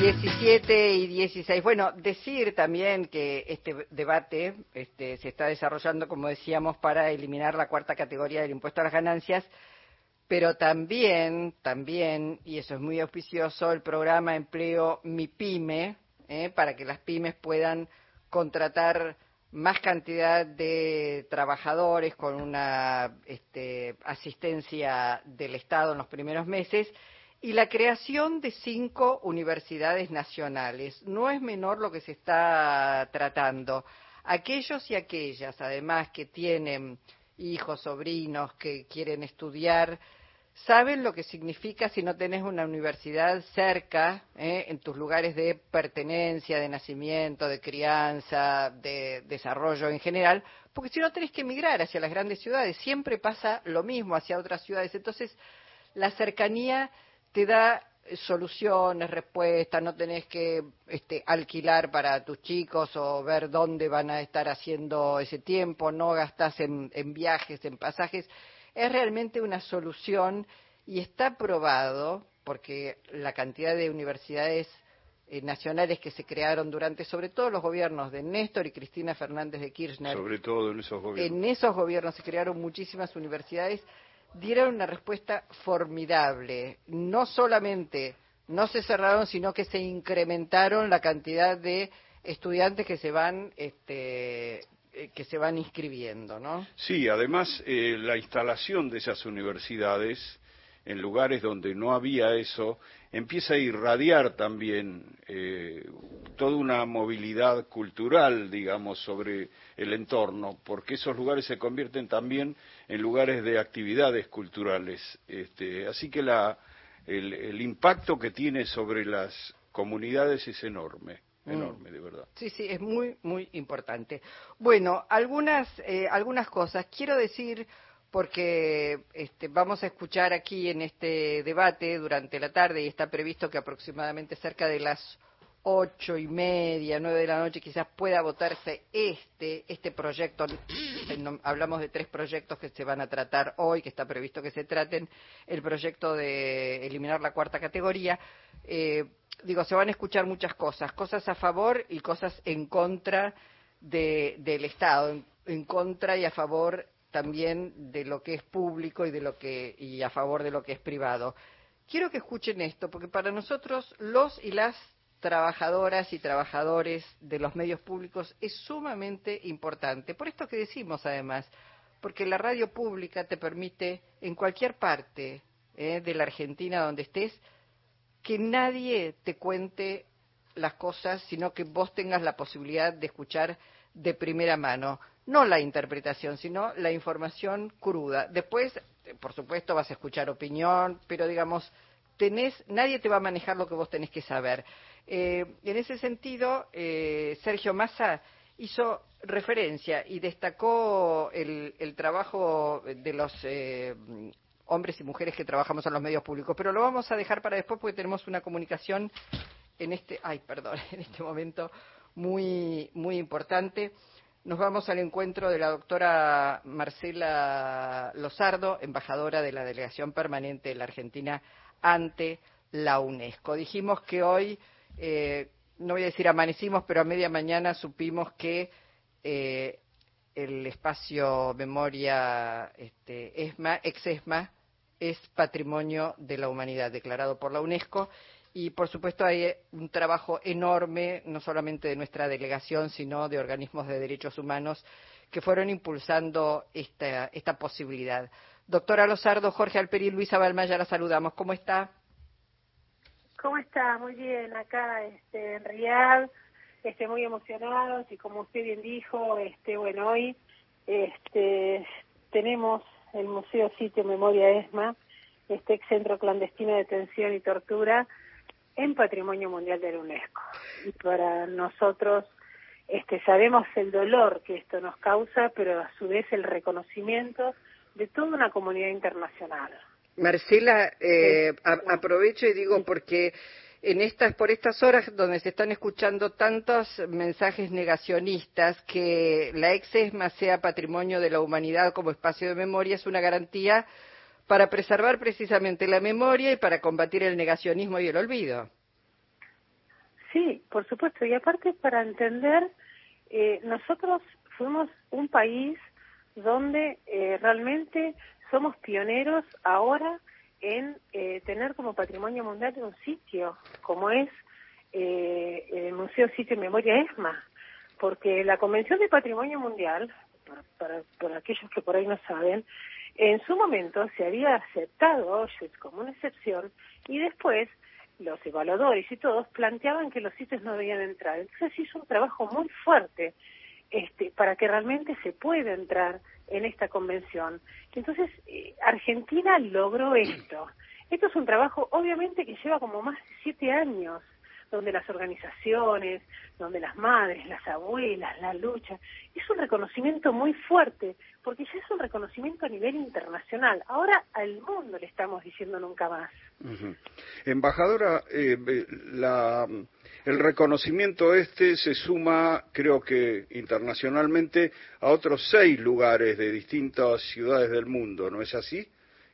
17 y 16. Bueno, decir también que este debate este, se está desarrollando, como decíamos, para eliminar la cuarta categoría del impuesto a las ganancias, pero también, también, y eso es muy auspicioso, el programa Empleo Mi Pyme, ¿eh? para que las pymes puedan contratar más cantidad de trabajadores con una este, asistencia del Estado en los primeros meses y la creación de cinco universidades nacionales. No es menor lo que se está tratando. Aquellos y aquellas, además, que tienen hijos, sobrinos, que quieren estudiar, saben lo que significa si no tenés una universidad cerca, ¿eh? en tus lugares de pertenencia, de nacimiento, de crianza, de desarrollo en general, porque si no tenés que emigrar hacia las grandes ciudades, siempre pasa lo mismo hacia otras ciudades. Entonces, la cercanía te da soluciones, respuestas, no tenés que este, alquilar para tus chicos o ver dónde van a estar haciendo ese tiempo, no gastas en, viajes, en pasajes. Es realmente una solución y está probado, porque la cantidad de universidades eh, nacionales que se crearon durante, sobre todo los gobiernos de Néstor y Cristina Fernández de Kirchner. Sobre todo en esos gobiernos. En esos gobiernos se crearon muchísimas universidades dieron una respuesta formidable. No solamente no se cerraron, sino que se incrementaron la cantidad de estudiantes que se van este, eh, que se van inscribiendo, ¿no? Sí, además eh, la instalación de esas universidades en lugares donde no había eso empieza a irradiar también eh, toda una movilidad cultural, digamos, sobre el entorno, porque esos lugares se convierten también en lugares de actividades culturales. Este, así que la, el, impacto que tiene sobre las comunidades es enorme. Mm. enorme, de verdad. Sí, sí, es muy, muy importante. Bueno, algunas, eh, algunas cosas. Quiero decir porque este, vamos a escuchar aquí en este debate durante la tarde y está previsto que aproximadamente cerca de las ocho y media, nueve de la noche quizás pueda votarse este, este proyecto. hablamos de tres proyectos que se van a tratar hoy, que está previsto que se traten. El proyecto de eliminar la cuarta categoría. Eh, digo, se van a escuchar muchas cosas, cosas a favor y cosas en contra del Estado, en contra y a favor también de lo que es público y de lo que y a favor de lo que es privado. Quiero que escuchen esto porque para nosotros los y las trabajadoras y trabajadores de los medios públicos es sumamente importante. Por esto que decimos además, porque la radio pública te permite en cualquier parte eh, de la Argentina donde estés que nadie te cuente las cosas, sino que vos tengas la posibilidad de escuchar de primera mano no la interpretación, sino la información cruda. Después, por supuesto, vas a escuchar opinión, pero digamos, tenés, nadie te va a manejar lo que vos tenés que saber. Eh, en ese sentido, eh, Sergio Massa hizo referencia y destacó el, trabajo de los eh, hombres y mujeres que trabajamos en los medios públicos, pero lo vamos a dejar para después porque tenemos una comunicación en este, ay, perdón, en este momento muy, muy importante. Nos vamos al encuentro de la doctora Marcela Lozardo, embajadora de la Delegación Permanente de la Argentina ante la UNESCO. Dijimos que hoy, eh, no voy a decir amanecimos, pero a media mañana supimos que eh, el espacio memoria este, ESMA, ex-ESMA, es patrimonio de la humanidad declarado por la UNESCO y por supuesto hay un trabajo enorme, no solamente de nuestra delegación, sino de organismos de derechos humanos que fueron impulsando esta, esta posibilidad. Doctora Lozardo, Jorge Alperi y Luisa Balmaya, la saludamos. ¿Cómo está? ¿Cómo está? Muy bien, acá este, en Riyadh, este, muy emocionados y como usted bien dijo, este, bueno, hoy este, tenemos el Museo Sitio Memoria ESMA, este centro clandestino de detención y tortura, en Patrimonio Mundial de la UNESCO. Y para nosotros este, sabemos el dolor que esto nos causa, pero a su vez el reconocimiento de toda una comunidad internacional. Marcela, eh, aprovecho y digo porque en estas por estas horas donde se están escuchando tantos mensajes negacionistas que la ex ESMA sea patrimonio de la humanidad como espacio de memoria es una garantía para preservar precisamente la memoria y para combatir el negacionismo y el olvido. Sí, por supuesto. Y aparte, para entender, eh, nosotros fuimos un país donde eh, realmente somos pioneros ahora en eh, tener como patrimonio mundial un sitio como es eh, el Museo Sitio y Memoria ESMA, porque la Convención de Patrimonio Mundial, para, para, aquellos que por ahí no saben, en su momento se había aceptado Auschwitz como una excepción y después los evaluadores y todos planteaban que los sitios no debían entrar. Entonces hizo un trabajo muy fuerte este, para que realmente se pueda entrar en esta convención. Entonces, eh, Argentina logró esto. Esto es un trabajo, obviamente, que lleva como más de siete años, donde las organizaciones, donde las madres, las abuelas, la lucha, es un reconocimiento muy fuerte, porque ya es un reconocimiento a nivel internacional. Ahora al mundo le estamos diciendo nunca más. Embajadora, eh, la el reconocimiento este se suma, creo que internacionalmente, a otros seis lugares de distintas ciudades del mundo, ¿no es así?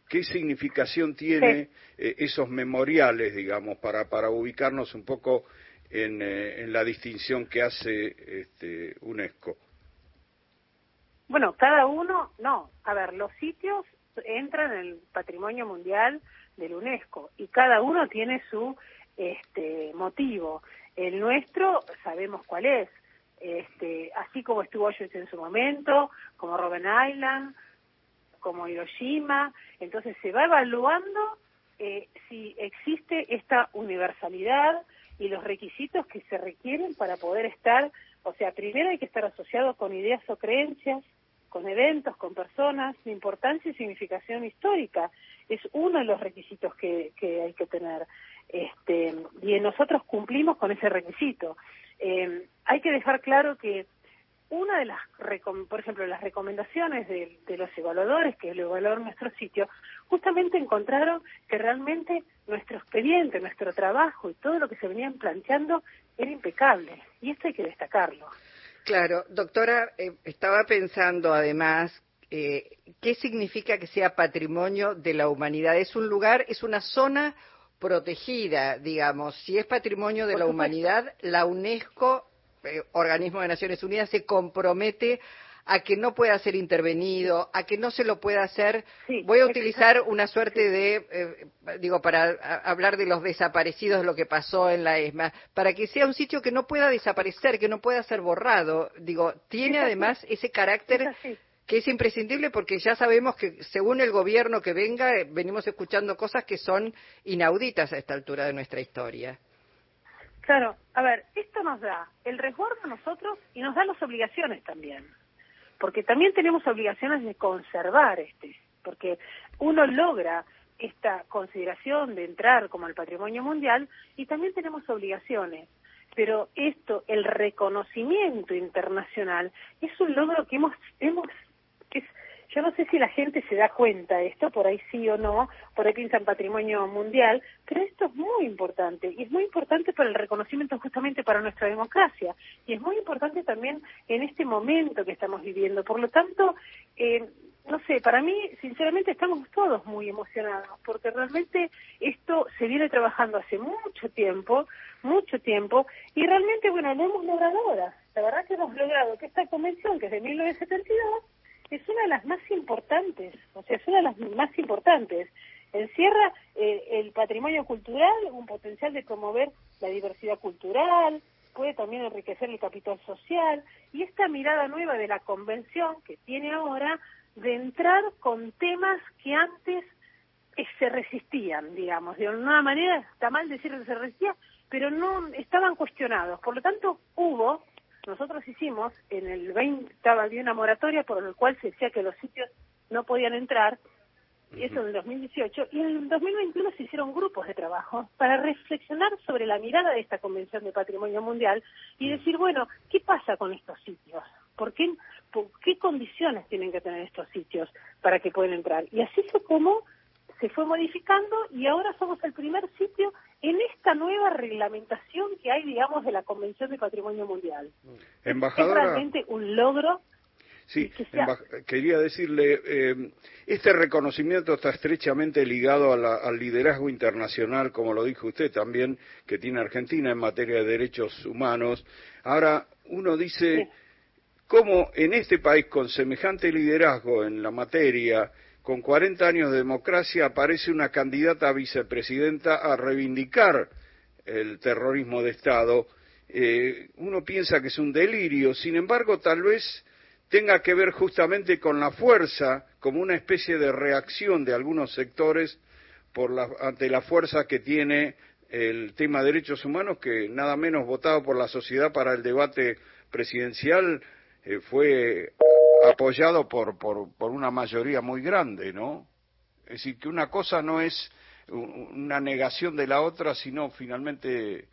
¿Qué significación tiene eh, esos memoriales, digamos, para, para ubicarnos un poco en, eh, en la distinción que hace este, UNESCO? Bueno, cada uno, no, a ver, los sitios entran en el patrimonio mundial del UNESCO y cada uno tiene su este motivo. El nuestro sabemos cuál es, este, así como estuvo Auschwitz en su momento, como Robben Island, como Hiroshima, entonces se va evaluando eh, si existe esta universalidad y los requisitos que se requieren para poder estar, o sea, primero hay que estar asociado con ideas o creencias, con eventos, con personas de importancia y significación histórica. Es uno de los requisitos que, que hay que tener. Este, y nosotros cumplimos con ese requisito. Eh, hay que dejar claro que una de las, por ejemplo, las recomendaciones de, los evaluadores que lo evaluaron nuestro sitio, justamente encontraron que realmente nuestro expediente, nuestro trabajo y todo lo que se venían planteando era impecable. Y esto hay que destacarlo. Claro, doctora, eh, estaba pensando además eh, qué significa que sea patrimonio de la humanidad. Es un lugar, es una zona protegida, digamos. Si es patrimonio de la humanidad, la UNESCO, organismo de Naciones Unidas, se compromete a que no pueda ser intervenido, a que no se lo pueda hacer. Voy a utilizar una suerte de, eh, digo, para hablar de los desaparecidos, lo que pasó en la ESMA, para que sea un sitio que no pueda desaparecer, que no pueda ser borrado. Digo, tiene además ese carácter que es imprescindible porque ya sabemos que según el gobierno que venga, eh, venimos escuchando cosas que son inauditas a esta altura de nuestra historia. Claro, a ver, esto nos da el resguardo a nosotros y nos da las obligaciones también, porque también tenemos obligaciones de conservar este, porque uno logra esta consideración de entrar como al patrimonio mundial y también tenemos obligaciones. Pero esto, el reconocimiento internacional, es un logro que hemos, hemos yo no sé si la gente se da cuenta de esto, por ahí sí o no, por ahí piensan patrimonio mundial, pero esto es muy importante y es muy importante para el reconocimiento justamente para nuestra democracia y es muy importante también en este momento que estamos viviendo. Por lo tanto, eh, no sé, para mí, sinceramente, estamos todos muy emocionados, porque realmente esto se viene trabajando hace mucho tiempo, mucho tiempo, y realmente, bueno, lo hemos logrado ahora. La verdad que hemos logrado que esta convención, que es de 1972, es una de las más importantes, o sea, es una de las más importantes. Encierra eh, el patrimonio cultural, un potencial de promover la diversidad cultural, puede también enriquecer el capital social y esta mirada nueva de la convención que tiene ahora de entrar con temas que antes eh, se resistían, digamos, de alguna manera, está mal decir que se resistían, pero no estaban cuestionados. Por lo tanto, hubo nosotros hicimos, en el 20 estaba había una moratoria por la cual se decía que los sitios no podían entrar, y eso en el 2018, y en el 2021 se hicieron grupos de trabajo para reflexionar sobre la mirada de esta Convención de Patrimonio Mundial y decir, bueno, ¿qué pasa con estos sitios? ¿Por qué, por qué condiciones tienen que tener estos sitios para que puedan entrar? Y así fue como se fue modificando y ahora somos el primer sitio en esta nueva reglamentación que hay, digamos, de la Convención de Patrimonio Mundial. Embajadora, es realmente un logro. Sí, quería decirle, eh, este reconocimiento está estrechamente ligado al liderazgo internacional, como lo dijo usted también, que tiene Argentina en materia de derechos humanos. Ahora, uno dice, ¿cómo en este país con semejante liderazgo en la materia, con 40 años de democracia, aparece una candidata a vicepresidenta a reivindicar el terrorismo de Estado? Eh, uno piensa que es un delirio, sin embargo, tal vez tenga que ver justamente con la fuerza, como una especie de reacción de algunos sectores ante la fuerza que tiene el tema de derechos humanos, que nada menos votado por la sociedad para el debate presidencial eh, fue apoyado por, por una mayoría muy grande, ¿no? Es decir, que una cosa no es una negación de la otra, sino finalmente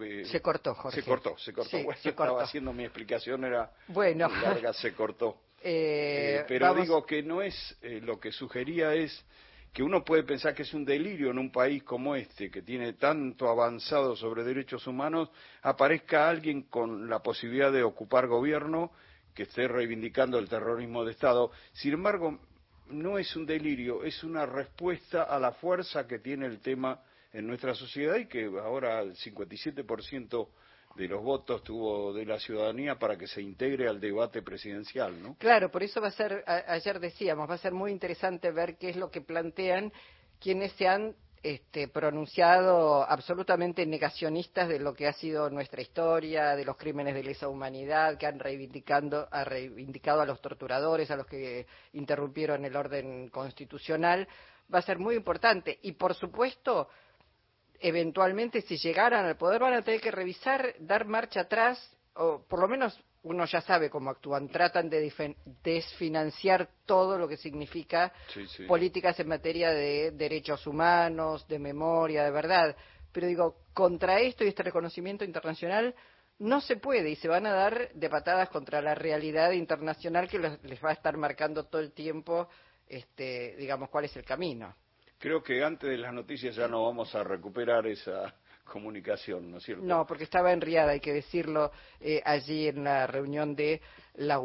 eh, se cortó, Jorge. Se cortó, se cortó. bueno, estaba haciendo mi explicación, era bueno. larga, se cortó. Eh, eh, pero digo que no es, lo que sugería es que uno puede pensar que es un delirio en un país como este, que tiene tanto avanzado sobre derechos humanos, aparezca alguien con la posibilidad de ocupar gobierno que esté reivindicando el terrorismo de Estado. Sin embargo, no es un delirio, es una respuesta a la fuerza que tiene el tema en nuestra sociedad y que ahora el 57% de los votos tuvo de la ciudadanía para que se integre al debate presidencial, ¿no? Claro, por eso va a ser, ayer decíamos, va a ser muy interesante ver qué es lo que plantean quienes se han este, pronunciado absolutamente negacionistas de lo que ha sido nuestra historia, de los crímenes de lesa humanidad, que han reivindicando, reivindicado a los torturadores, a los que interrumpieron el orden constitucional, va a ser muy importante. Y, por supuesto, eventualmente si llegaran al poder van a tener que revisar, dar marcha atrás, o por lo menos uno ya sabe cómo actúan, tratan de desfinanciar todo lo que significa políticas en materia de derechos humanos, de memoria, de verdad. Pero digo, contra esto y este reconocimiento internacional no se puede y se van a dar de patadas contra la realidad internacional que les va a estar marcando todo el tiempo, este, digamos, cuál es el camino. Creo que antes de las noticias ya no vamos a recuperar esa comunicación, ¿no es cierto? No, porque estaba enriada, hay que decirlo, eh, allí en la reunión de la